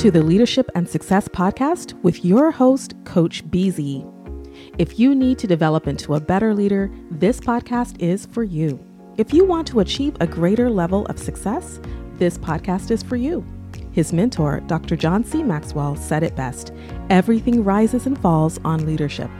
To the Leadership and Success Podcast with your host, Coach BZ. If you need to develop into a better leader, this podcast is for you. If you want to achieve a greater level of success, this podcast is for you. His mentor, Dr. John C. Maxwell, said it best everything rises and falls on leadership.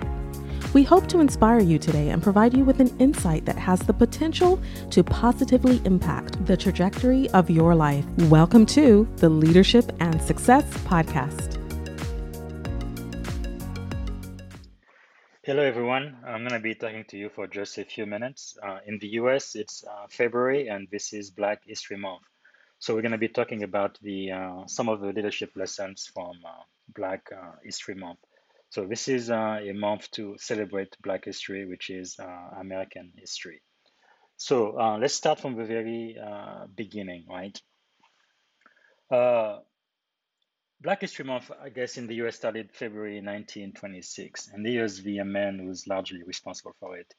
We hope to inspire you today and provide you with an insight that has the potential to positively impact the trajectory of your life. Welcome to the Leadership and Success Podcast. Hello, everyone. I'm going to be talking to you for just a few minutes. Uh, in the US, it's uh, February, and this is Black History Month. So we're going to be talking about the uh, some of the leadership lessons from uh, Black uh, History Month. So this is uh, a month to celebrate Black history, which is uh, American history. So uh, let's start from the very uh, beginning, right? Uh, Black History Month, I guess, in the US started February 1926, and here's the man who's largely responsible for it,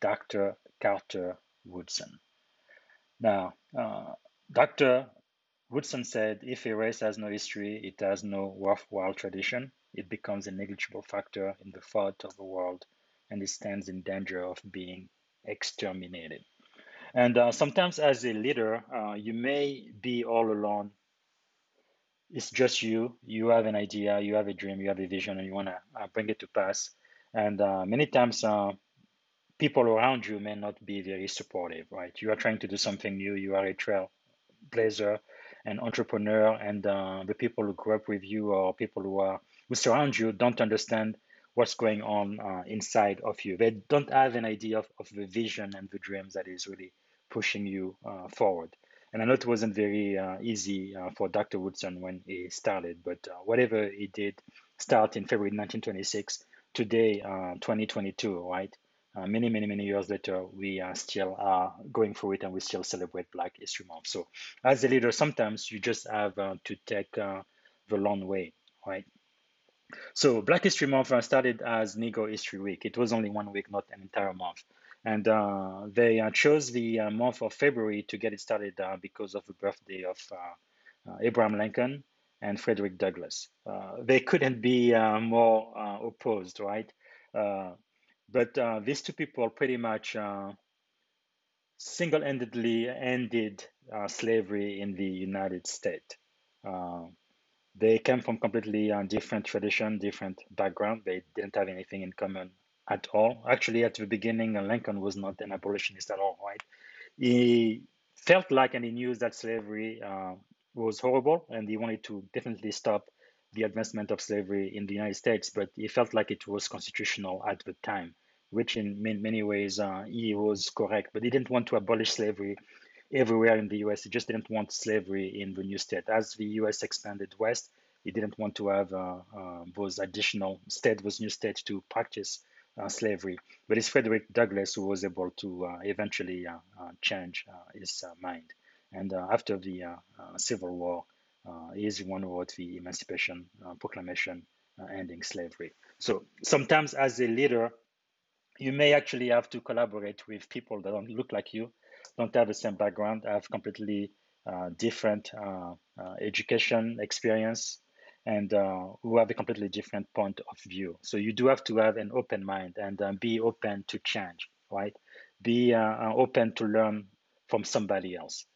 Dr. Carter Woodson. Now, uh, Dr. Woodson said, if a race has no history, it has no worthwhile tradition it becomes a negligible factor in the thought of the world and it stands in danger of being exterminated. And uh, sometimes, as a leader, uh, you may be all alone. It's just you. You have an idea, you have a dream, you have a vision, and you want to uh, bring it to pass. And uh, many times, uh, people around you may not be very supportive, right? You are trying to do something new, you are a trailblazer, an entrepreneur, and uh, the people who grew up with you or people who are who surround you don't understand what's going on uh, inside of you. They don't have an idea of, of the vision and the dreams that is really pushing you uh, forward. And I know it wasn't very uh, easy uh, for Dr. Woodson when he started, but uh, whatever he did start in February 1926, today, uh, 2022, right? many, many, many years later, we are still going through it and we still celebrate Black History Month. So, as a leader, sometimes you just have to take the long way, right? So Black History Month uh, started as Negro History Week. It was only one week, not an entire month. And uh, they uh, chose the uh, month of February to get it started uh, because of the birthday of Abraham Lincoln and Frederick Douglass. they couldn't be more opposed, right? but these two people pretty much single-handedly ended slavery in the United States. They came from completely uh, different tradition, different background. They didn't have anything in common at all. Actually, at the beginning, uh, Lincoln was not an abolitionist at all, right? He felt like and he knew that slavery uh, was horrible and he wanted to definitely stop the advancement of slavery in the United States, but he felt like it was constitutional at the time, which in many ways uh, he was correct. But he didn't want to abolish slavery everywhere in the US. He just didn't want slavery in the new state. As the US expanded west, he didn't want to have uh, uh, those additional states, those new states to practice uh, slavery. But it's Frederick Douglass who was able to uh, eventually uh, uh, change his mind. And after the Civil War, he is the one who wrote the Emancipation Proclamation ending slavery. So sometimes as a leader, you may actually have to collaborate with people that don't look like you don't have the same background, have completely uh, different uh, uh, education experience, and uh, who have a completely different point of view. So you do have to have an open mind and be open to change, right? Be open to learn from somebody else.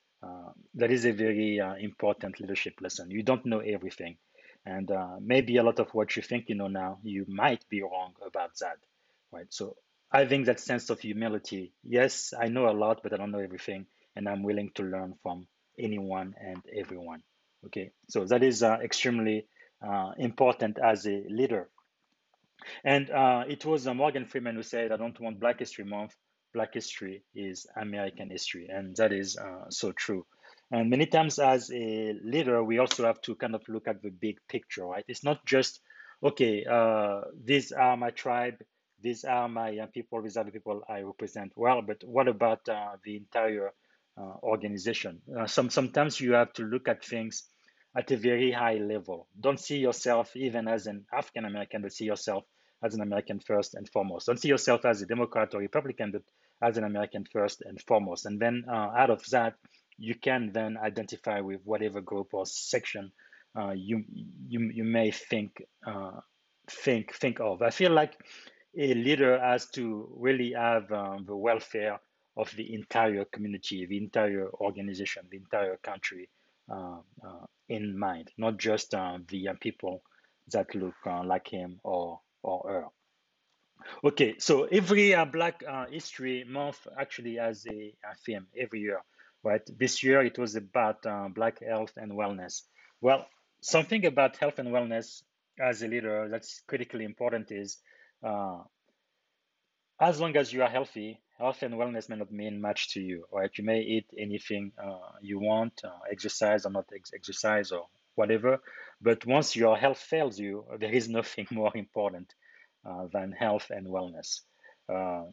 that is a very important leadership lesson. You don't know everything. And maybe a lot of what you think you know now, you might be wrong about that, right? So having that sense of humility. Yes, I know a lot, but I don't know everything, and I'm willing to learn from anyone and everyone. Okay, so that is uh, extremely uh, important as a leader. And uh, it was uh, Morgan Freeman who said, I don't want Black History Month. Black history is American history. And that is uh, so true. And many times, as a leader, we also have to kind of look at the big picture, right? It's not just, okay, uh, these are my tribe, these are my people, these are the people I represent. Well, but what about uh, the entire uh, organization? Uh, some sometimes you have to look at things at a very high level. Don't see yourself even as an African American, but see yourself as an American first and foremost. Don't see yourself as a Democrat or Republican, but as an American first and foremost. And then uh, out of that, you can then identify with whatever group or section uh, you you you may think uh, think think of. I feel like a leader has to really have um, the welfare of the entire community, the entire organization, the entire country uh, uh, in mind, not just uh, the people that look uh, like him or or her. Okay, so every uh, Black uh, History Month actually has a, a, theme every year, right? This year it was about Black health and wellness. Well, something about health and wellness as a leader that's critically important is uh, as long as you are healthy, health and wellness may not mean much to you, right? You may eat anything uh, you want, uh, exercise or not ex- exercise or whatever, but once your health fails you, there is nothing more important uh, than health and wellness. Uh,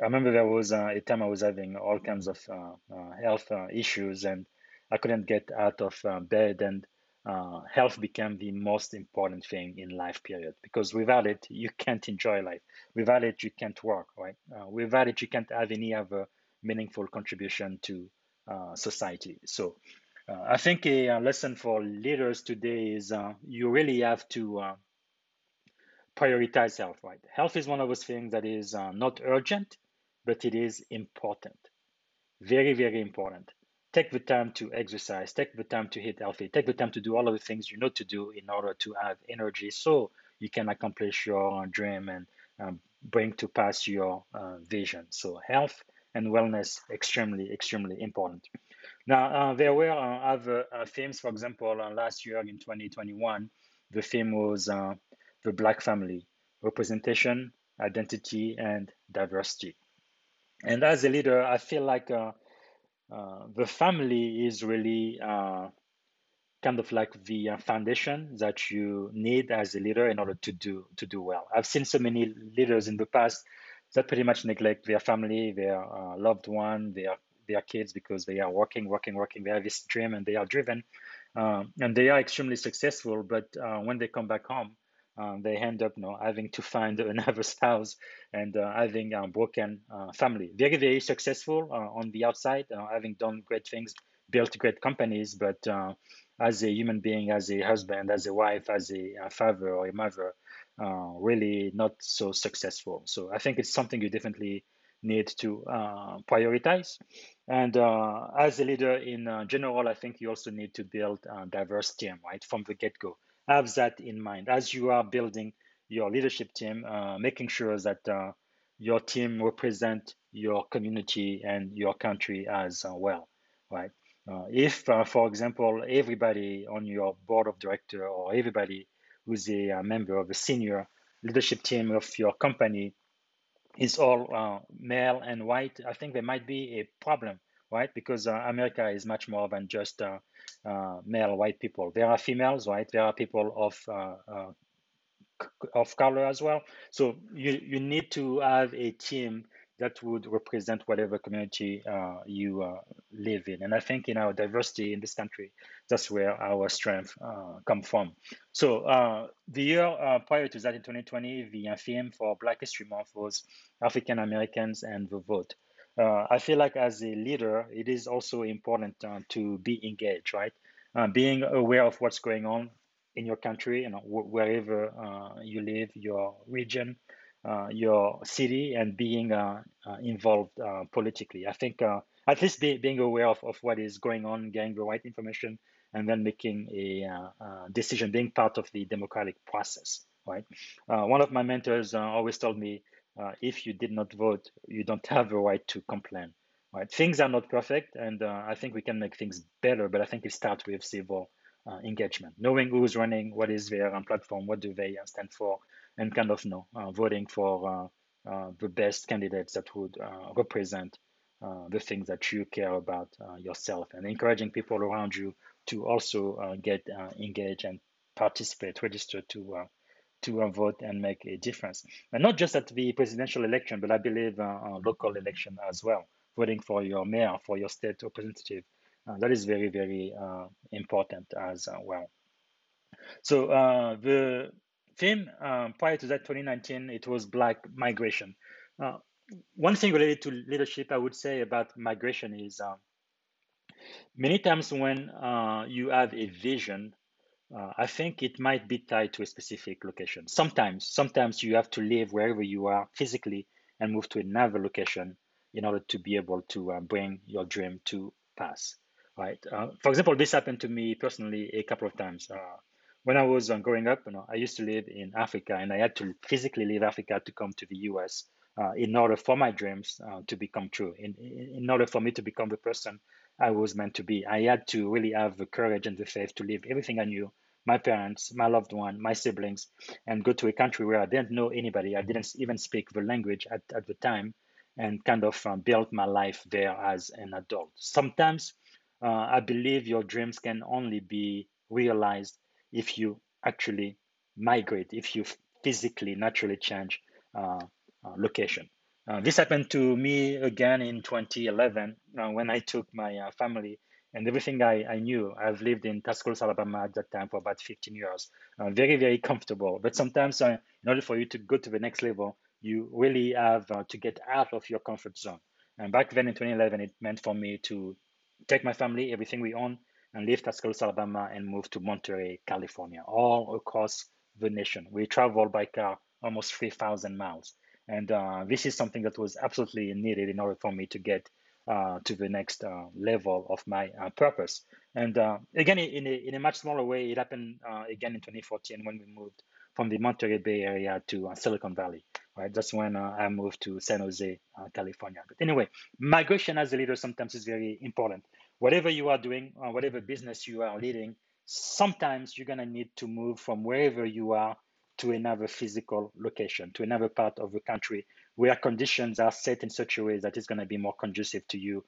I remember there was uh, a time I was having all kinds of health issues and I couldn't get out of bed and uh, health became the most important thing in life period because without it you can't enjoy life without it you can't work right uh, without it you can't have any other meaningful contribution to uh, society so i think a, a, lesson for leaders today is you really have to prioritize health, right? Health is one of those things that is uh, not urgent, but it is important. Very, very important. Take the time to exercise, take the time to eat healthy, take the time to do all of the things you know to do in order to have energy so you can accomplish your dream and um, bring to pass your uh, vision. So, health and wellness extremely, extremely important. Now, uh, there were uh, other uh, themes, for example, uh, last year in 2021, the theme was uh, the Black family, representation, identity, and diversity. And as a leader, I feel like uh, the family is really uh, kind of like the uh, foundation that you need as a leader in order to do to do well. I've seen so many leaders in the past that pretty much neglect their family, their uh, loved one, their their kids because they are working, working, working. They have this dream and they are driven, um, and they are extremely successful. But uh, when they come back home, um, they end up you know, having to find another spouse and uh, having a broken uh, family. Very, very successful uh, on the outside, uh, having done great things, built great companies, but uh, as a human being, as a husband, as a wife, as a, father or a mother, uh, really not so successful. So I think it's something you definitely need to prioritize. And as a leader in general, I think you also need to build a diverse team, right, from the get-go have that in mind as you are building your leadership team, uh, making sure that uh, your team represent your community and your country as uh, well, right? Uh, if, uh, for example, everybody on your board of director or everybody who's a, a member of the senior leadership team of your company is all uh, male and white, I think there might be a problem, right? Because America is much more than just uh, male white people. There are females, right? There are people of uh, uh, of color as well. So you you need to have a team that would represent whatever community uh, you uh, live in. And I think in our diversity in this country, that's where our strength come from. So the year prior to that, in 2020, the theme for Black History Month was African Americans and the vote uh, I feel like as a leader, it is also important uh, to be engaged, right? Uh, being aware of what's going on in your country, you know, wh- wherever uh, you live, your region, uh, your city, and being uh, involved politically. I think at least be, being aware of, of what is going on, getting the right information, and then making a decision, being part of the democratic process, right? one of my mentors always told me, uh, if you did not vote, you don't have a right to complain. Right? Things are not perfect, and uh, I think we can make things better. But I think it starts with civil uh, engagement, knowing who's running, what is their platform, what do they uh, stand for, and kind of know uh, voting for uh, the best candidates that would represent the things that you care about yourself, and encouraging people around you to also get engaged and participate, register to to uh, vote and make a difference. And not just at the presidential election, but I believe uh, uh, local election as well, voting for your mayor, for your state representative. Uh, that is very, very uh, important as well. So the theme prior to that 2019, it was Black migration. one thing related to leadership, I would say about migration is many times when you have a vision uh, I think it might be tied to a specific location. Sometimes, sometimes you have to live wherever you are physically and move to another location in order to be able to uh, bring your dream to pass. Right. Uh, for example, this happened to me personally a couple of times. Uh, when I was uh, growing up, you know, I used to live in Africa, and I had to physically leave Africa to come to the U.S. Uh, in order for my dreams to become true. In in order for me to become the person I was meant to be, I had to really have the courage and the faith to leave everything I knew my parents, my loved one, my siblings, and go to a country where I didn't know anybody. I didn't even speak the language at, at the time, and kind of um, build my life there as an adult. Sometimes uh, I believe your dreams can only be realized if you actually migrate, if you physically, naturally change uh, uh, location. Uh, this happened to me again in 2011 uh, when I took my uh, family and everything I, I knew. I've lived in Tuscaloosa, Alabama at that time for about 15 years. Uh, very, very comfortable. But sometimes, uh, in order for you to go to the next level, you really have uh, to get out of your comfort zone. And back then in 2011, it meant for me to take my family, everything we own, and leave Tuscaloosa, Alabama, and move to Monterey, California, all across the nation. We traveled by car almost 3,000 miles. And uh, this is something that was absolutely needed in order for me to get uh, to the next uh, level of my uh, purpose. And uh, again, in a, in a much smaller way, it happened uh, again in 2014 when we moved from the Monterey Bay area to Silicon Valley. Right, that's when I moved to San Jose, California. But anyway, migration as a leader sometimes is very important. Whatever you are doing, whatever business you are leading, sometimes you're gonna need to move from wherever you are to another physical location, to another part of the country where conditions are set in such a way that it's going to be more conducive to you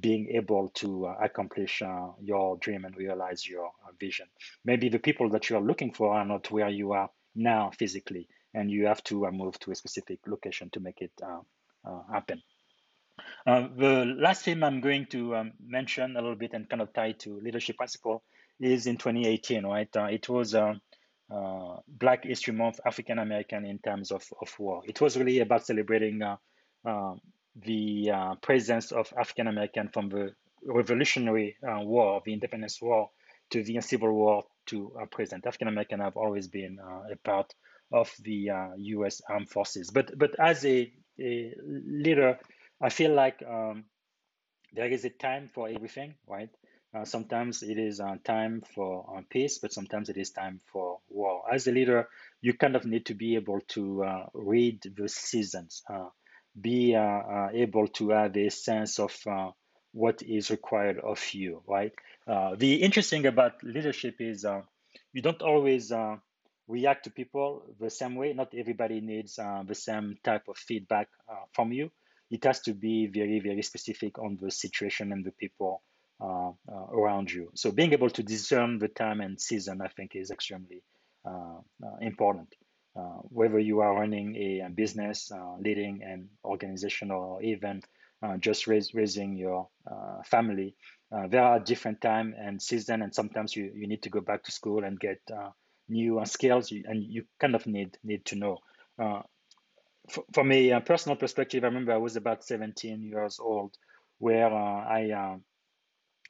being able to uh, accomplish uh, your dream and realize your uh, vision. Maybe the people that you are looking for are not where you are now physically, and you have to uh, move to a specific location to make it uh, uh, happen. the last thing I'm going to um, mention a little bit and kind of tie to leadership principle is in 2018, right? it was uh, Black History Month, African American in terms of, of war. It was really about celebrating uh, uh, the uh, presence of African American from the Revolutionary uh, War, the Independence War, to the Civil War to present. African American have always been a part of the U.S. Armed Forces. But but as a, a leader, I feel like um, there is a time for everything, right? Uh, sometimes it is uh, time for uh, peace, but sometimes it is time for war. As a leader, you kind of need to be able to uh, read the seasons, uh, be uh, able to have a sense of what is required of you, right? the interesting about leadership is you don't always react to people the same way. Not everybody needs the same type of feedback from you. It has to be very, very specific on the situation and the people uh, uh, around you. So being able to discern the time and season, I think, is extremely uh, important. whether you are running a, a business, leading an organization, or even just raise, raising your family, there are different time and season, and sometimes you, you need to go back to school and get new skills, and you kind of need need to know. Uh, from a personal perspective, I remember I was about 17 years old, where uh, I uh,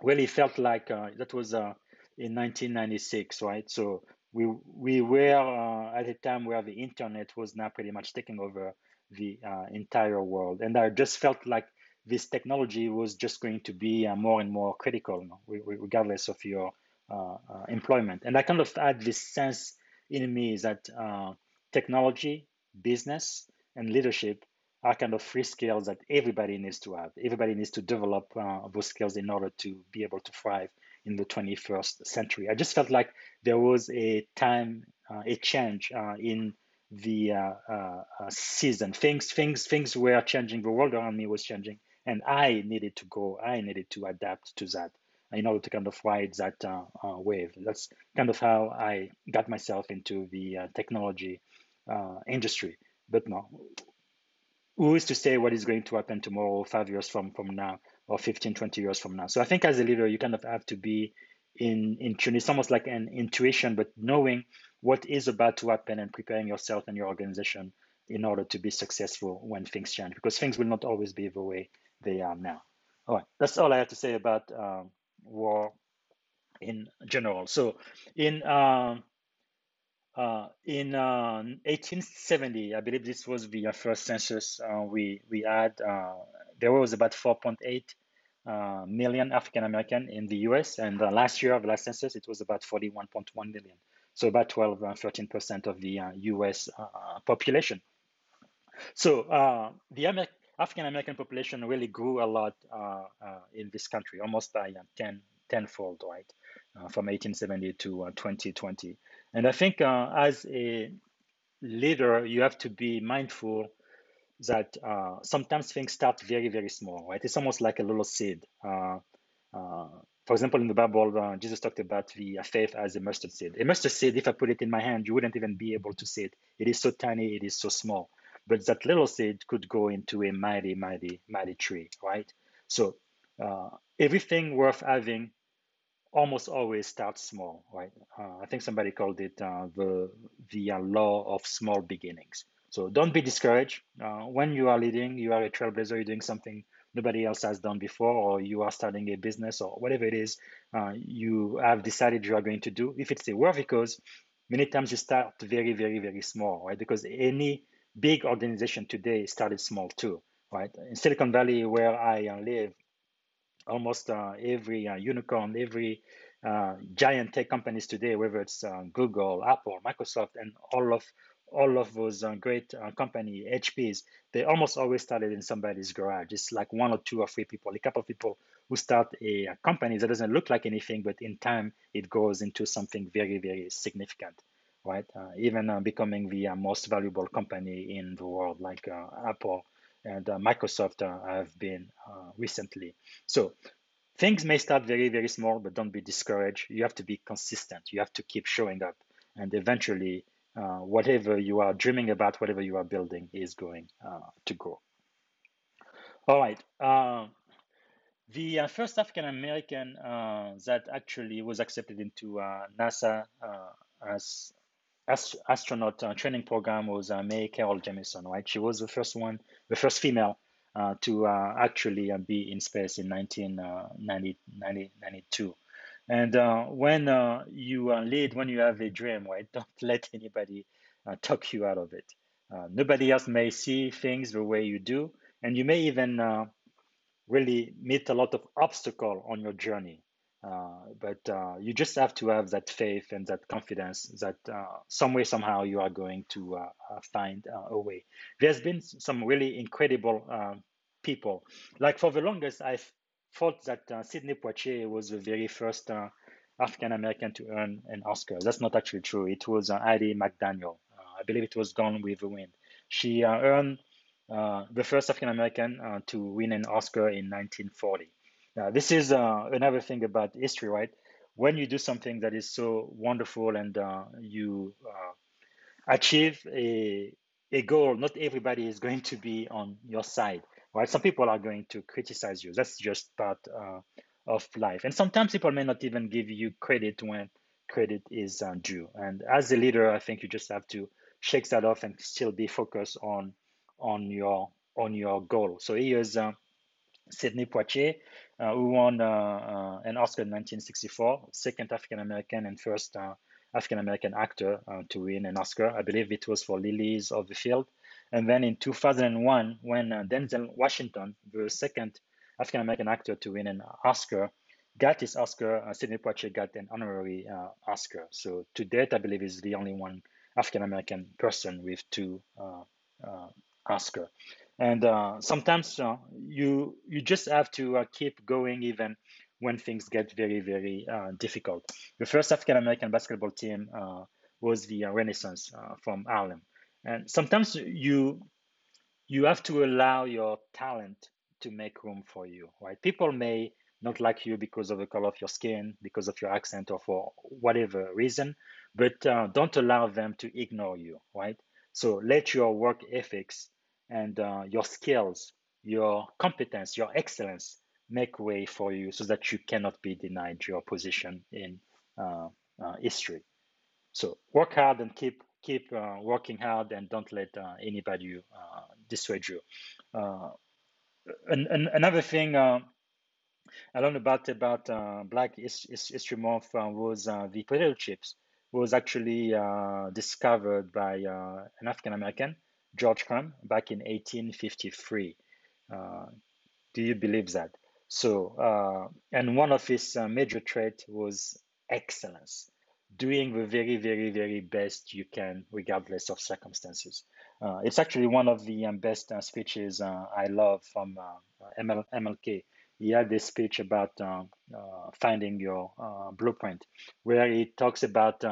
really felt like uh, that was uh, in 1996, right? So we we were uh, at a time where the internet was now pretty much taking over the uh, entire world, and I just felt like this technology was just going to be uh, more and more critical, regardless of your uh, employment. And I kind of had this sense in me that technology, business, and leadership are kind of free skills that everybody needs to have. Everybody needs to develop uh, those skills in order to be able to thrive in the 21st century. I just felt like there was a time, uh, a change uh, in the uh, uh, uh, season. Things, things, things were changing. The world around me was changing, and I needed to go. I needed to adapt to that in order to kind of ride that wave. That's kind of how I got myself into the technology industry. But no, who is to say what is going to happen tomorrow, five years from, from now, or 15, 20 years from now? So I think as a leader, you kind of have to be in, in tune. It's almost like an intuition, but knowing what is about to happen and preparing yourself and your organization in order to be successful when things change, because things will not always be the way they are now. All right, that's all I have to say about um, war in general. So in uh, uh, in uh, 1870, I believe this was the uh, first census uh, we we had. Uh, there was about 4.8 uh, million African American in the U.S. and the last year, of the last census, it was about 41.1 million. So about 12, 13 percent of the U.S. population. So the Amer African American population really grew a lot in this country, almost by 10 tenfold, right, from 1870 to 2020. And I think uh, as a leader, you have to be mindful that uh, sometimes things start very, very small, right? It's almost like a little seed. Uh, uh for example, in the Bible, uh, Jesus talked about the faith as a mustard seed. A mustard seed, if I put it in my hand, you wouldn't even be able to see it. It is so tiny, it is so small. But that little seed could go into a mighty, mighty, mighty tree, right? So uh, everything worth having almost always starts small, right? Uh, I think somebody called it uh, the the law of small beginnings. So don't be discouraged. Uh, when you are leading, you are a trailblazer, you're doing something nobody else has done before, or you are starting a business or whatever it is uh, you have decided you are going to do. If it's a work because many times you start very, very, very small, right? Because any big organization today started small too, right? In Silicon Valley, where I uh, live, almost uh, every uh, unicorn, every uh, giant tech companies today, whether it's uh, Google, Apple, Microsoft, and all of all of those uh, great uh, company HPs, they almost always started in somebody's garage. It's like one or two or three people, a couple of people who start a, a company that doesn't look like anything, but in time it goes into something very, very significant, right? even becoming the most valuable company in the world, like Apple and uh, Microsoft uh, have been uh, recently. So things may start very, very small, but don't be discouraged. You have to be consistent. You have to keep showing up. And eventually, uh, whatever you are dreaming about, whatever you are building, is going uh, to grow. All right. Uh, the first African American that actually was accepted into NASA as ast- astronaut uh, training program was uh, Mae Carol Jemison, right? She was the first one, the first female uh, to uh, actually be in space in 1992. Uh, and when you lead, when you have a dream, right, don't let anybody talk you out of it. nobody else may see things the way you do, and you may even really meet a lot of obstacle on your journey. Uh, but uh, you just have to have that faith and that confidence that uh, some way, somehow, you are going to uh, uh, find a way. There's been some really incredible people. Like for the longest, I thought that Sidney Poitier was the very first African American to earn an Oscar. That's not actually true. It was Hattie McDaniel. I believe it was Gone with the Wind. She earned the first African American to win an Oscar in 1940. Now, this is uh, another thing about history, right? When you do something that is so wonderful and uh, you uh, achieve a, a goal, not everybody is going to be on your side, right? Some people are going to criticize you. That's just part uh, of life. And sometimes people may not even give you credit when credit is uh, due. And as a leader, I think you just have to shake that off and still be focused on on your on your goal. So here's uh, Sidney Poitier, uh, who won uh, uh, an Oscar in 1964, second African American and first African American actor to win an Oscar. I believe it was for Lilies of the Field. And then in 2001, when Denzel Washington, the second African American actor to win an Oscar, got his Oscar, uh, Sidney Poitier got an honorary uh, Oscar. So to date, I believe is the only one African American person with two uh, Oscar. And uh, sometimes uh, you you just have to uh, keep going even when things get very very uh, difficult. The first African American basketball team uh, was the uh, Renaissance from Harlem, and sometimes you you have to allow your talent to make room for you. Right? People may not like you because of the color of your skin, because of your accent, or for whatever reason, but don't allow them to ignore you. Right? So let your work ethics and uh, your skills, your competence, your excellence make way for you so that you cannot be denied your position in uh, uh, history. So work hard and keep keep uh, working hard and don't let uh, anybody uh, dissuade you. And, and, another thing I learned about about Black History Month was the potato chips was actually discovered by an African American, George Crumb, back in 1853. Uh, do you believe that? So, and one of his major traits was excellence doing the very, very, very best you can, regardless of circumstances. Uh, it's actually one of the um, best uh, speeches uh, I love from ML, MLK. He had this speech about finding your blueprint, where he talks about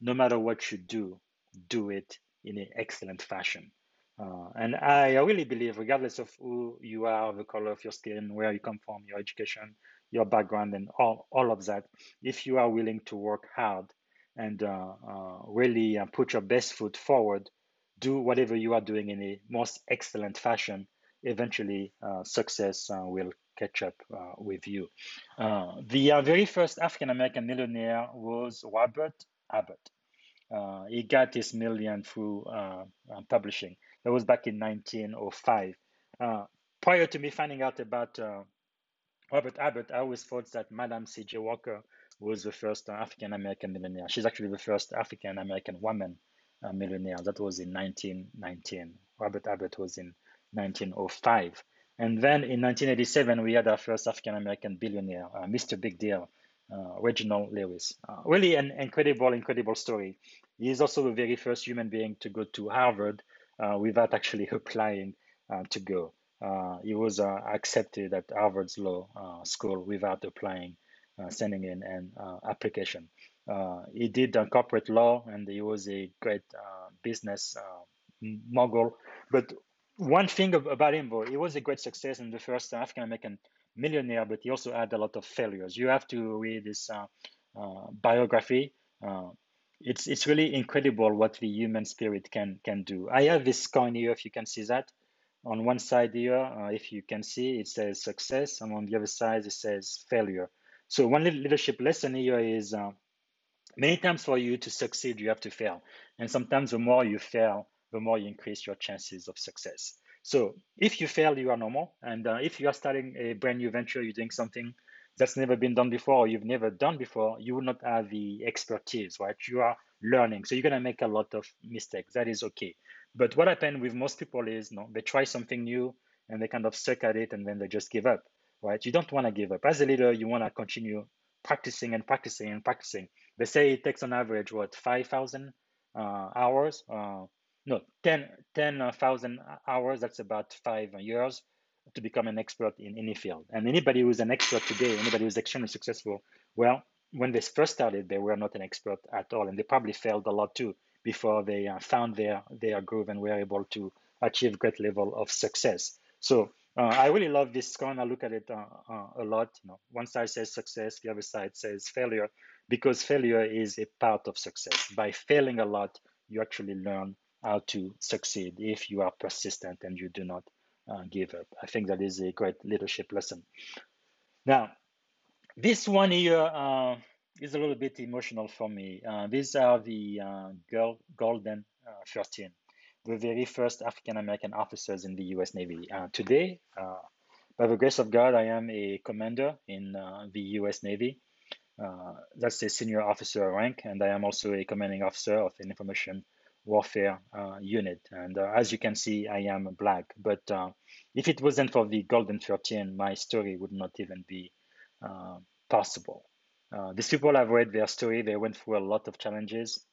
no matter what you do, do it in an excellent fashion. Uh, and I really believe, regardless of who you are, the color of your skin, where you come from, your education, your background, and all, all of that, if you are willing to work hard and uh, uh, really uh, put your best foot forward, do whatever you are doing in a most excellent fashion, eventually success will catch up with you. the very first African American millionaire was Robert Abbott. Uh, he got his million through uh, uh, publishing. That was back in 1905. prior to me finding out about Robert Abbott, I always thought that Madame C.J. Walker was the first African American millionaire. She's actually the first African American woman uh, millionaire. That was in 1919. Robert Abbott was in 1905. And then in 1987, we had our first African American billionaire, uh, Mr. Big Deal, uh, Reginald Lewis. Uh, really an incredible, incredible story. He is also the very first human being to go to Harvard uh, Uh, without actually applying uh, to go. Uh, he was uh, accepted at Harvard's Law School without applying uh, sending in an uh, application. Uh, he did corporate law and he was a great business mogul. But one thing about him, though, he was a great success and the first African American millionaire, but he also had a lot of failures. You have to read his biography. It's it's really incredible what the human spirit can can do. I have this coin here, if you can see that. On one side here, uh, if you can see, it says success, and on the other side, it says failure. So one leadership lesson here is uh, many times for you to succeed, you have to fail. And sometimes the more you fail, the more you increase your chances of success. So if you fail, you are normal. And uh, if you are starting a brand new venture, you're doing something that's never been done before, or you've never done before, you will not have the expertise, right? You are learning. So you're going to make a lot of mistakes. That is okay. But what happens with most people is, know, they try something new and they kind of suck at it and then they just give up right? You don't want to give up. As a leader, you want to continue practicing and practicing and practicing. They say it takes on average, what, 5,000 uh, hours? Uh, no, 10,000 10, hours. That's about five years to become an expert in any field. And anybody who's an expert today, anybody who's extremely successful, well, when they first started, they were not an expert at all. And they probably failed a lot too before they uh, found their, their groove and were able to achieve great level of success. So uh, I really love this coin. I look at it uh, uh, a lot. You know, one side says success, the other side says failure, because failure is a part of success. By failing a lot, you actually learn how to succeed if you are persistent and you do not uh, give up. I think that is a great leadership lesson. Now, this one here uh, is a little bit emotional for me. Uh, these are the girl, Golden 13 the very first African American officers in the U.S. Navy. Uh, today, uh, by the grace of God, I am a commander in uh, the U.S. Navy. Uh, that's a senior officer rank, and I am also a commanding officer of an information warfare uh, unit. And uh, as you can see, I am black. But if it wasn't for the Golden 13, my story would not even be possible. these people have read their story. They went through a lot of challenges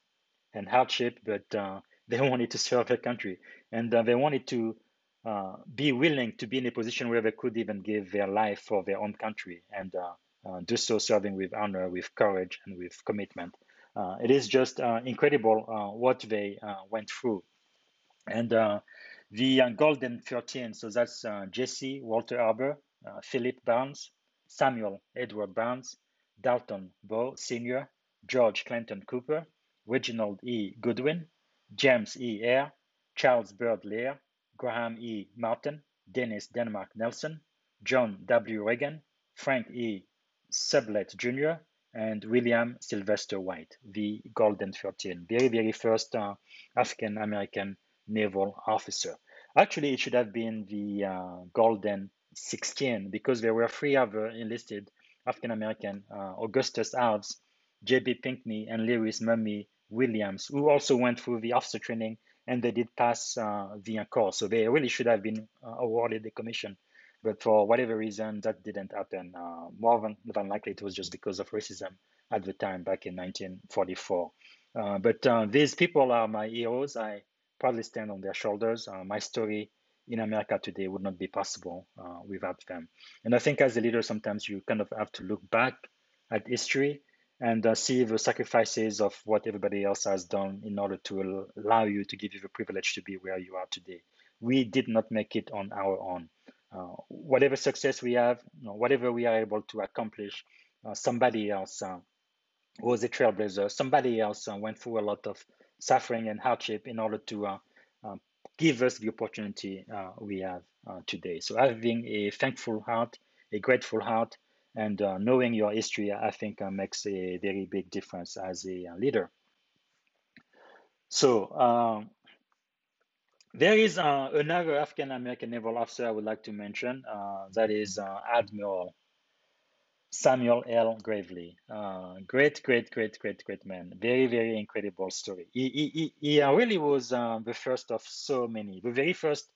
and hardship, but they wanted to serve their country, and uh, they wanted to uh, be willing to be in a position where they could even give their life for their own country and uh, uh do so serving with honor, with courage, and with commitment. Uh, it is just uh, incredible uh, what they uh, went through. And uh, the Golden 13, so that's Jesse Walter Arbor, Philip Barnes, Samuel Edward Barnes, Dalton Baugh Sr., George Clinton Cooper, Reginald E. Goodwin, James E. Hare, Charles Byrd Lear, Graham E. Martin, Dennis Denmark Nelson, John W. Reagan, Frank E. Sublett Jr., and William Sylvester White, the Golden 13, very, very first uh, African American naval officer. Actually, it should have been the uh, Golden 16 because there were three other enlisted African American, uh, Augustus Alves, J.B. Pinkney, and Lewis Mummy Williams, who also went through the officer training and they did pass uh, the encore. So they really should have been uh, awarded the commission. But for whatever reason, that didn't happen. Uh, more than, than likely, it was just because of racism at the time back in 1944. Uh, but uh, these people are my heroes. I proudly stand on their shoulders. Uh, my story in America today would not be possible without them. And I think as a leader, sometimes you kind of have to look back at history and uh, see the sacrifices of what everybody else has done in order to allow you to give you the privilege to be where you are today. We did not make it on our own. Uh, whatever success we have, you know, whatever we are able to accomplish, uh, somebody else uh, was a trailblazer. Somebody else went through a lot of suffering and hardship in order to give us the opportunity we have today. So having a thankful heart, a grateful heart, and uh, knowing your history, I think, uh, makes a very big difference as a leader. So um, there is uh, another African American naval officer I would like to mention. Uh, that is uh, Admiral Samuel L. Gravely. great, great, great, great, great man. Very, very incredible story. He, he, he really was the first of so many. The very first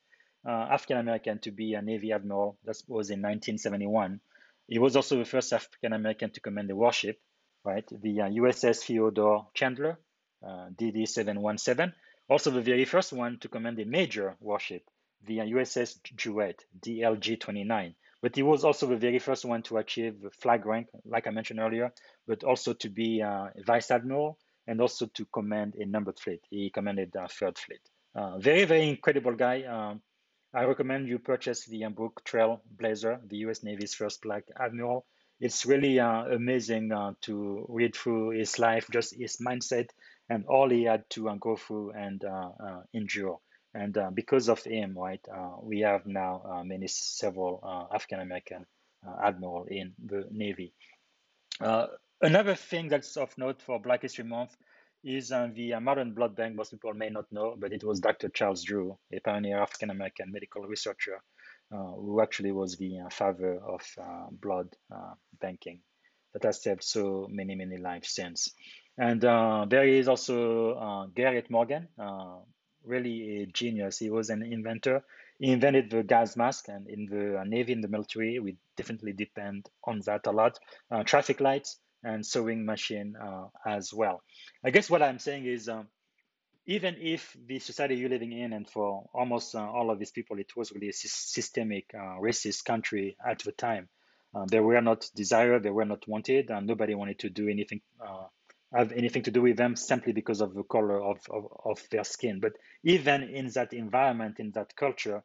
African American to be a Navy admiral. That was in 1971. He was also the first African American to command a warship, right? The uh, USS Theodore Chandler, uh, DD 717. Also, the very first one to command a major warship, the USS Jouett, DLG 29. But he was also the very first one to achieve flag rank, like I mentioned earlier, but also to be uh, vice admiral and also to command a numbered fleet. He commanded a third fleet. Uh, very, very incredible guy. Um, I recommend you purchase the book Trailblazer, the U.S. Navy's first black admiral. It's really uh, amazing uh, to read through his life, just his mindset, and all he had to uh, go through and uh, uh, endure. And uh, because of him, right, we have now many several African American admiral in the Navy. another thing that's of note for Black History Month is uh, the modern blood bank. Most people may not know, but it was Dr. Charles Drew, a pioneer African American medical researcher, uh, who actually was the uh, father of blood banking that has saved so many, many lives since. And there is also Garrett Morgan, really a genius. He was an inventor. He invented the gas mask, and in the Navy, in the military, we definitely depend on that a lot. traffic lights, and sewing machine uh, as well. I guess what I'm saying is, um, even if the society you're living in, and for almost uh, all of these people, it was really a systemic uh, racist country at the time. Uh, they were not desired, they were not wanted, and nobody wanted to do anything, uh, have anything to do with them simply because of the color of, of, of their skin. But even in that environment, in that culture,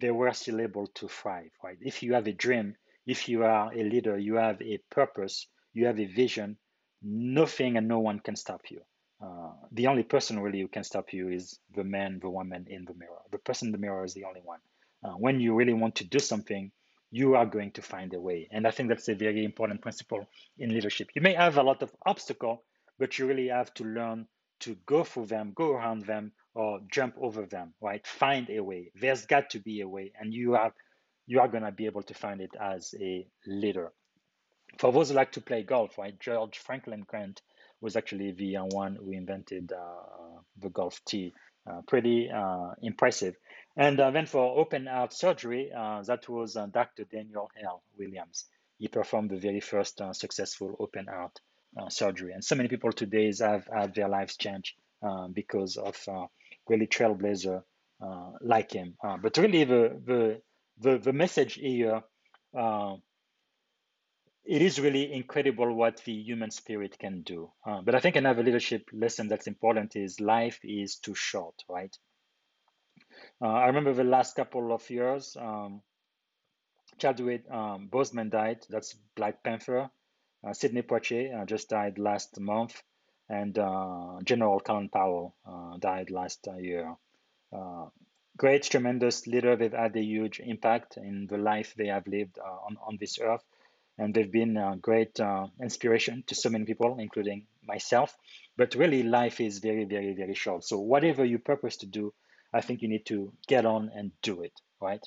they were still able to thrive, right? If you have a dream, if you are a leader, you have a purpose, you have a vision, nothing and no one can stop you. Uh, the only person really who can stop you is the man, the woman in the mirror. The person in the mirror is the only one. Uh, when you really want to do something, you are going to find a way. And I think that's a very important principle in leadership. You may have a lot of obstacle, but you really have to learn to go through them, go around them, or jump over them. Right? Find a way. There's got to be a way, and you are you are to be able to find it as a leader for those who like to play golf, right? George Franklin Grant was actually the uh, one who invented uh, the golf tee. Uh, pretty uh, impressive. And uh, then for open heart surgery, uh, that was Dr. Daniel L. Williams. He performed the very first successful open heart surgery. And so many people today have had their lives changed because of really trailblazer like him. but really, the, the, the, the message here it is really incredible what the human spirit can do. Uh, but I think another leadership lesson that's important is life is too short, right? Uh, I remember the last couple of years, um, Chadwick um, Boseman died. That's Black Panther. Uh, Sidney Poitier uh, just died last month, and uh, General Colin Powell uh, died last year. great, tremendous leader. They've had a huge impact in the life they have lived on, on this earth and they've been a great uh, inspiration to so many people, including myself. But really, life is very, very, very short. So whatever you purpose to do, I think you need to get on and do it, right?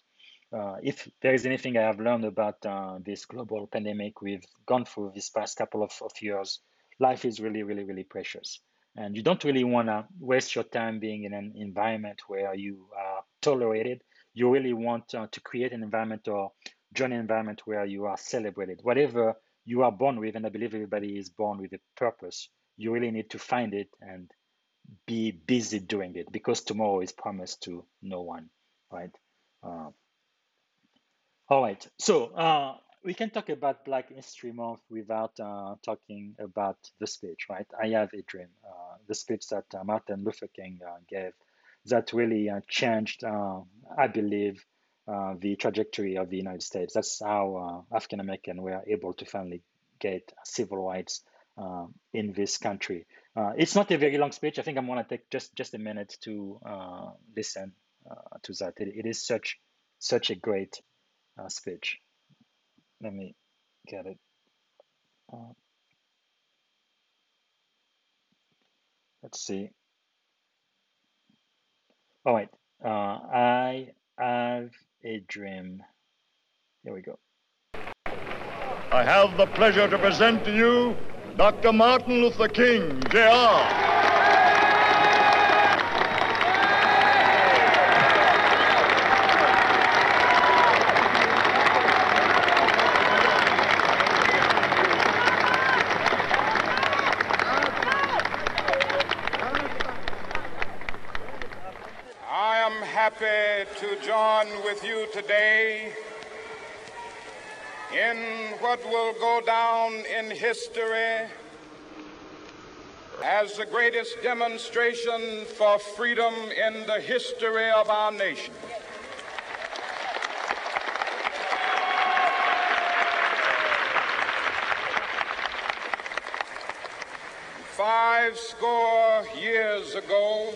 Uh, if there is anything I have learned about uh, this global pandemic we've gone through this past couple of, of years, life is really, really, really precious. And you don't really want to waste your time being in an environment where you are tolerated. You really want uh, to create an environment or join an environment where you are celebrated. Whatever you are born with, and I believe everybody is born with a purpose, you really need to find it and be busy doing it because tomorrow is promised to no one, right? Uh, all right, so uh, we can talk about Black History Month without uh, talking about the speech, right? I have a dream, uh, the speech that uh, Martin Luther King uh, gave that really uh, changed, I believe, the trajectory of the United States. That's how African American were able to finally get civil rights in this country. it's not a very long speech. I think I'm going to take just just a minute to listen to that. It, it is such such a great uh, speech. Let me get it. Uh, let's see. All right. Uh, I have a dream. Here we go. I have the pleasure to present to you Dr. Martin Luther King, Jr. with you today in what will go down in history as the greatest demonstration for freedom in the history of our nation. Five score years ago,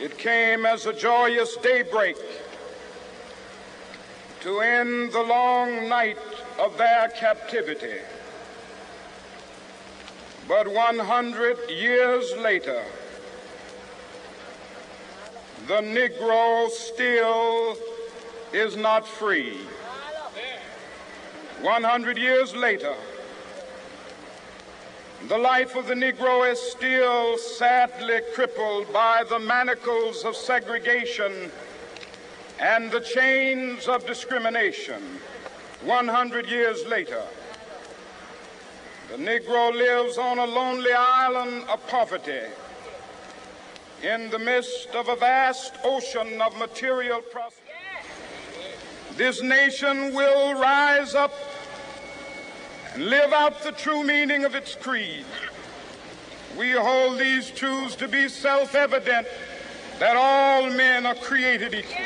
It came as a joyous daybreak to end the long night of their captivity. But 100 years later, the Negro still is not free. 100 years later, the life of the Negro is still sadly crippled by the manacles of segregation and the chains of discrimination. 100 years later, the Negro lives on a lonely island of poverty in the midst of a vast ocean of material prosperity. This nation will rise up and live out the true meaning of its creed. We hold these truths to be self evident that all men are created equal.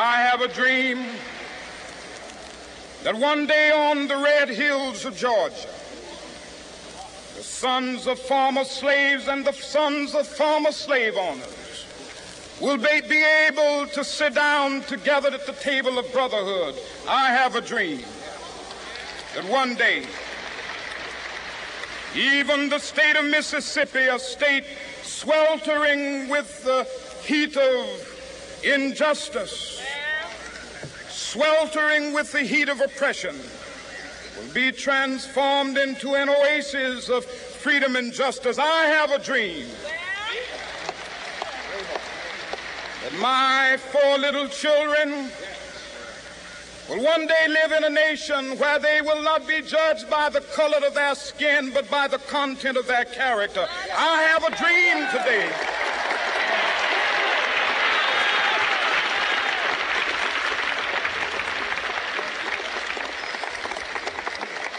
I have a dream that one day on the red hills of Georgia, sons of former slaves and the sons of former slave owners will be, be able to sit down together at the table of brotherhood. I have a dream that one day, even the state of Mississippi, a state sweltering with the heat of injustice, sweltering with the heat of oppression, be transformed into an oasis of freedom and justice. I have a dream that my four little children will one day live in a nation where they will not be judged by the color of their skin, but by the content of their character. I have a dream today.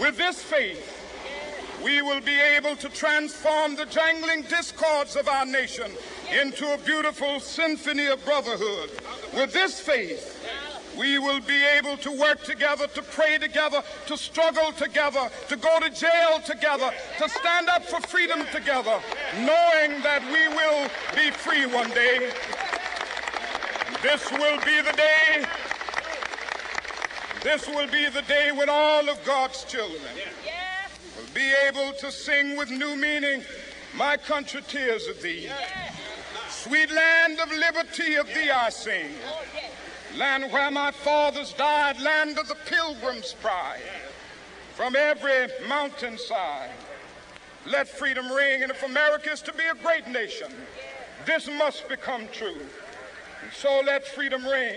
With this faith, we will be able to transform the jangling discords of our nation into a beautiful symphony of brotherhood. With this faith, we will be able to work together, to pray together, to struggle together, to go to jail together, to stand up for freedom together, knowing that we will be free one day. This will be the day. This will be the day when all of God's children will be able to sing with new meaning, My country tears of thee. Sweet land of liberty of thee I sing. Oh, land where my fathers died, land of the pilgrim's pride. From every mountainside, let freedom ring. And if America is to be a great nation, this must become true. And so let freedom ring.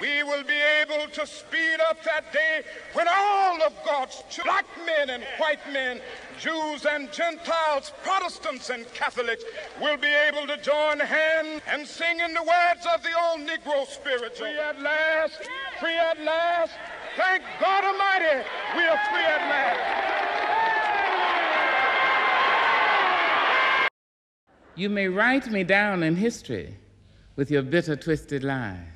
we will be able to speed up that day when all of God's black men and white men, Jews and Gentiles, Protestants and Catholics will be able to join hands and sing in the words of the old Negro spiritual. Free at last, free at last. Thank God Almighty, we are free at last. You may write me down in history with your bitter, twisted lies.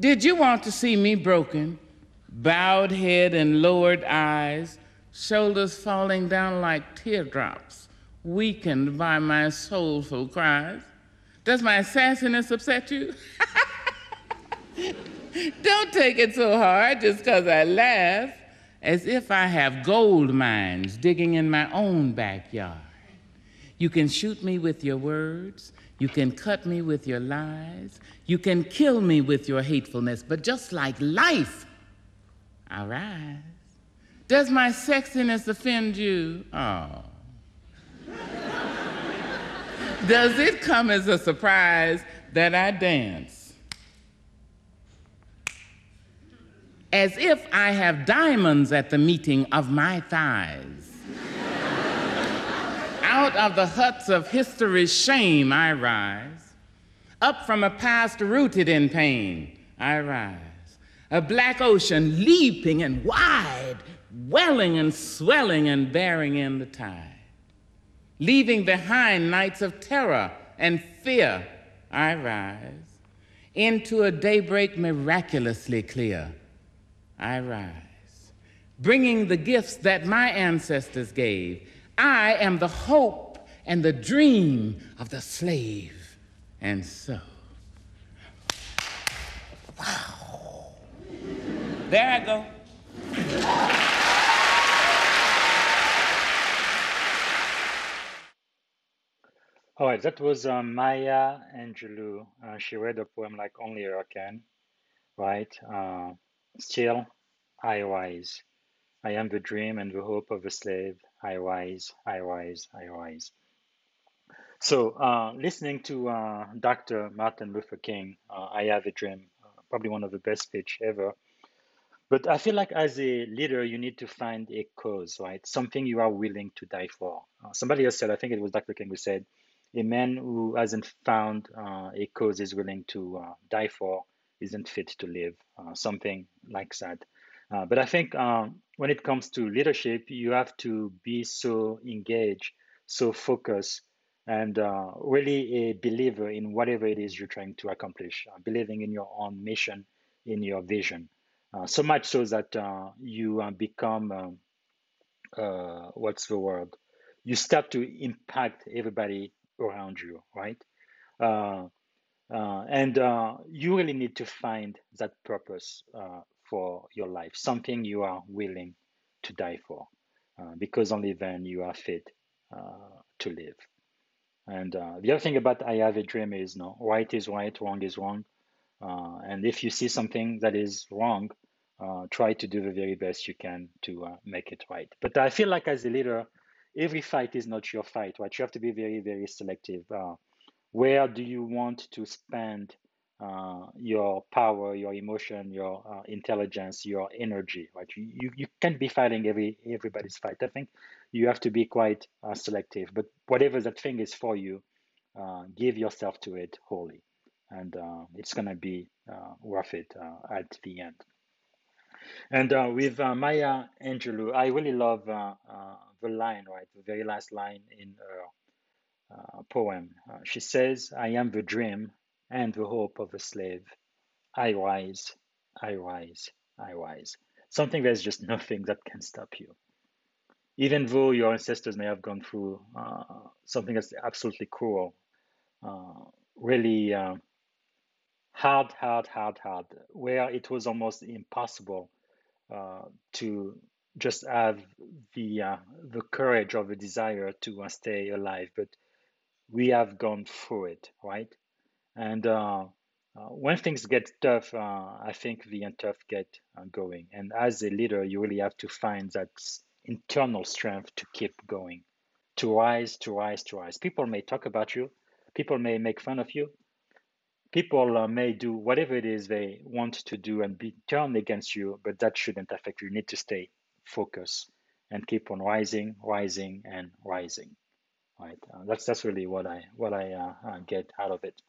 Did you want to see me broken, bowed head and lowered eyes, shoulders falling down like teardrops, weakened by my soulful cries? Does my sassiness upset you? Don't take it so hard just because I laugh, as if I have gold mines digging in my own backyard. You can shoot me with your words, you can cut me with your lies. You can kill me with your hatefulness. But just like life, I rise. Does my sexiness offend you? Oh. Does it come as a surprise that I dance? As if I have diamonds at the meeting of my thighs. Out of the huts of history's shame I rise. Up from a past rooted in pain I rise. a black ocean leaping and wide, welling and swelling and bearing in the tide. Leaving behind nights of terror and fear, I rise into a daybreak miraculously clear. I rise, bringing the gifts that my ancestors gave. I am the hope and the dream of the slave. And so, wow. There I go. All right, that was uh, Maya Angelou. Uh, she read a poem like only her can, right? Uh, still, I rise. I am the dream and the hope of the slave. I rise, I rise, I rise. So, uh, listening to uh, Dr. Martin Luther King, uh, I have a dream, uh, probably one of the best speech ever. But I feel like as a leader, you need to find a cause, right? Something you are willing to die for. Uh, somebody else said, I think it was Dr. King who said, a man who hasn't found uh, a cause is willing to die for isn't fit to live, something like that. Uh, but I think um, when it comes to leadership, you have to be so engaged, so focused, and uh, really a believer in whatever it is you're trying to accomplish, uh, believing in your own mission, in your vision. so much so that you become, um, what's the word? You start to impact everybody around you, right? Uh, uh, and uh, you really need to find that purpose uh, for your life, something you are willing to die for, uh, because only then you are fit uh, to live. And the other thing about I have a dream is no, right is right, wrong is wrong. and if you see something that is wrong, try to do the very best you can to make it right. But I feel like as a leader, every fight is not your fight, right? You have to be very, very selective. Uh, where do you want to spend uh, your power, your emotion, your uh, intelligence, your energy, right? You, you, can't be fighting every everybody's fight. I think you have to be quite uh, selective. But whatever that thing is for you, uh, give yourself to it wholly, and uh, it's gonna be worth it at the end. And with Maya Angelou, I really love the line, right? The very last line in her uh, poem. Uh, she says, I am the dream and the hope of a slave. I rise, I rise, I rise. Something there's just nothing that can stop you. Even though your ancestors may have gone through uh, something that's absolutely cruel, uh, really uh, hard, hard, hard, hard, where it was almost impossible uh, to just have the uh, the courage or the desire to uh, stay alive. But we have gone through it, right? And uh, uh when things get tough, uh, I think the tough get uh, going. And as a leader, you really have to find that internal strength to keep going, to rise, to rise, to rise. People may talk about you, people may make fun of you, people may do whatever it is they want to do and be turned against you, but that shouldn't affect you. You need to stay focused and keep on rising, rising, and rising. Right. Uh, that's that's really what I what I uh, uh, get out of it.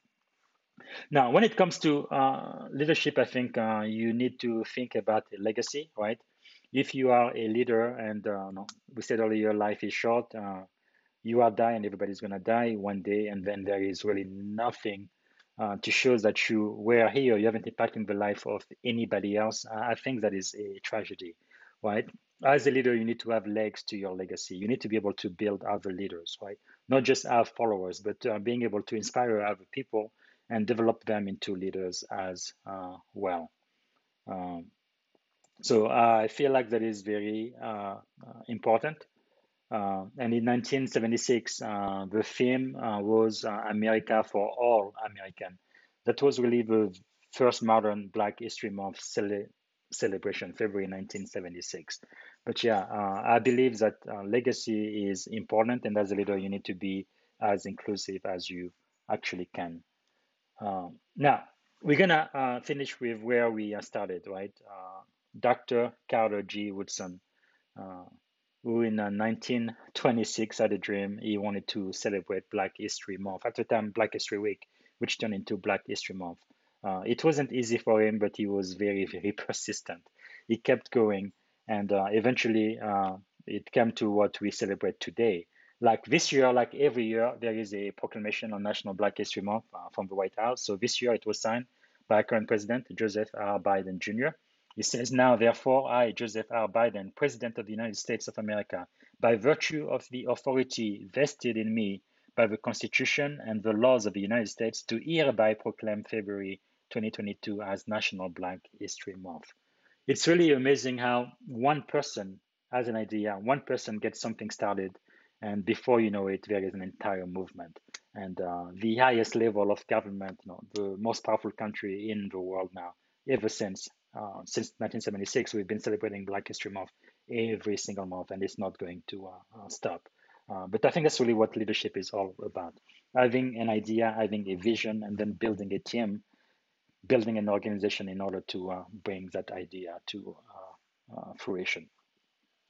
Now, when it comes to uh, leadership, I think uh, you need to think about a legacy. Right. If you are a leader, and uh, no, we said earlier, your life is short. you are dying, everybody's gonna die one day, and then there is really nothing to show that you were here, you haven't impacted the life of anybody else. I think that is a tragedy, right? as a leader, you need to have legs to your legacy. You need to be able to build other leaders, right? Not just have followers, but uh, being able to inspire other people and develop them into leaders as uh, well. Um, so uh, I feel like that is very uh, uh, important. And in 1976, the theme was America for All American. That was really the first modern Black History Month cele- celebration, February 1976 but yeah, uh, I believe that uh, legacy is important, and as a leader, you need to be as inclusive as you actually can. Um, now, we're gonna uh, finish with where we started, right? Uh, Dr. Carter G. Woodson, uh, who in 1926 uh, had a dream. He wanted to celebrate Black History Month at the time, Black History Week, which turned into Black History Month. Uh, it wasn't easy for him, but he was very, very persistent. He kept going, and uh, eventually uh, it came to what we celebrate today. Like this year, like every year, there is a proclamation on National Black History Month uh, from the White House. So this year it was signed by current President Joseph R. Biden Jr. He says, Now, therefore, I, Joseph R. Biden, President of the United States of America, by virtue of the authority vested in me by the Constitution and the laws of the United States, do hereby proclaim February 2022 as National Black History Month. It's really amazing how one person has an idea, one person gets something started, and before you know it, there is an entire movement. And uh, the highest level of government, you know, the most powerful country in the world now, ever since uh, since 1976, we've been celebrating Black History Month every single month, and it's not going to uh, uh, stop. Uh, but I think that's really what leadership is all about: having an idea, having a vision, and then building a team, building an organization in order to uh, bring that idea to fruition.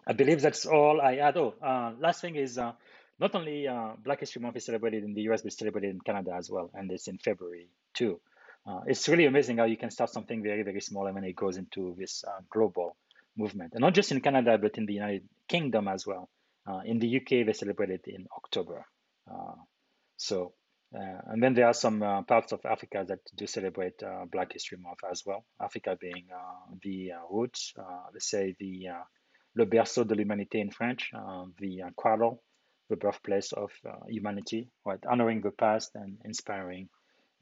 I believe that's all I add. Oh, last thing is not only Black History Month is celebrated in the US, but celebrated in Canada as well, and it's in February too. Uh, it's really amazing how you can start something very, very small and then it goes into this uh, global movement. And not just in Canada, but in the United Kingdom as well. Uh, in the UK, they celebrate it in October. Uh, so, uh, and then there are some uh, parts of Africa that do celebrate Black History Month as well. Africa being the roots, let's say the le berceau de l'humanité in French, the cradle, the birthplace of humanity, right? Honoring the past and inspiring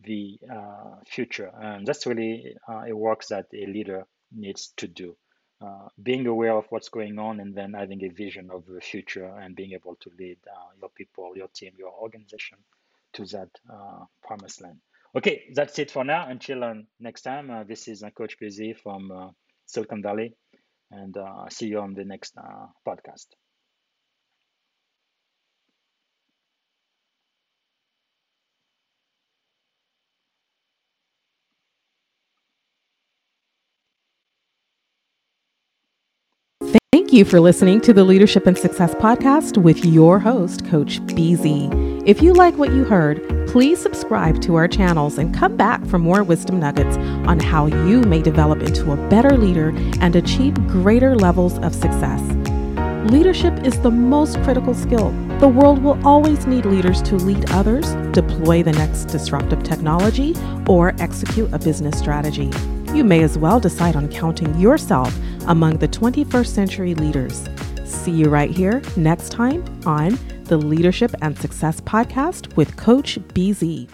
the uh, future. And that's really uh, a work that a leader needs to do. Uh, being aware of what's going on and then having a vision of the future and being able to lead uh, your people, your team, your organization to that uh, promised land. Okay, that's it for now. Until uh, next time, this is Coach BZ from Silicon Valley, and I'll see you on the next uh, podcast. Thank you for listening to the Leadership and Success Podcast with your host, Coach BZ. If you like what you heard, please subscribe to our channels and come back for more wisdom nuggets on how you may develop into a better leader and achieve greater levels of success. Leadership is the most critical skill. The world will always need leaders to lead others, deploy the next disruptive technology, or execute a business strategy. You may as well decide on counting yourself among the 21st century leaders. See you right here next time on the Leadership and Success Podcast with Coach BZ.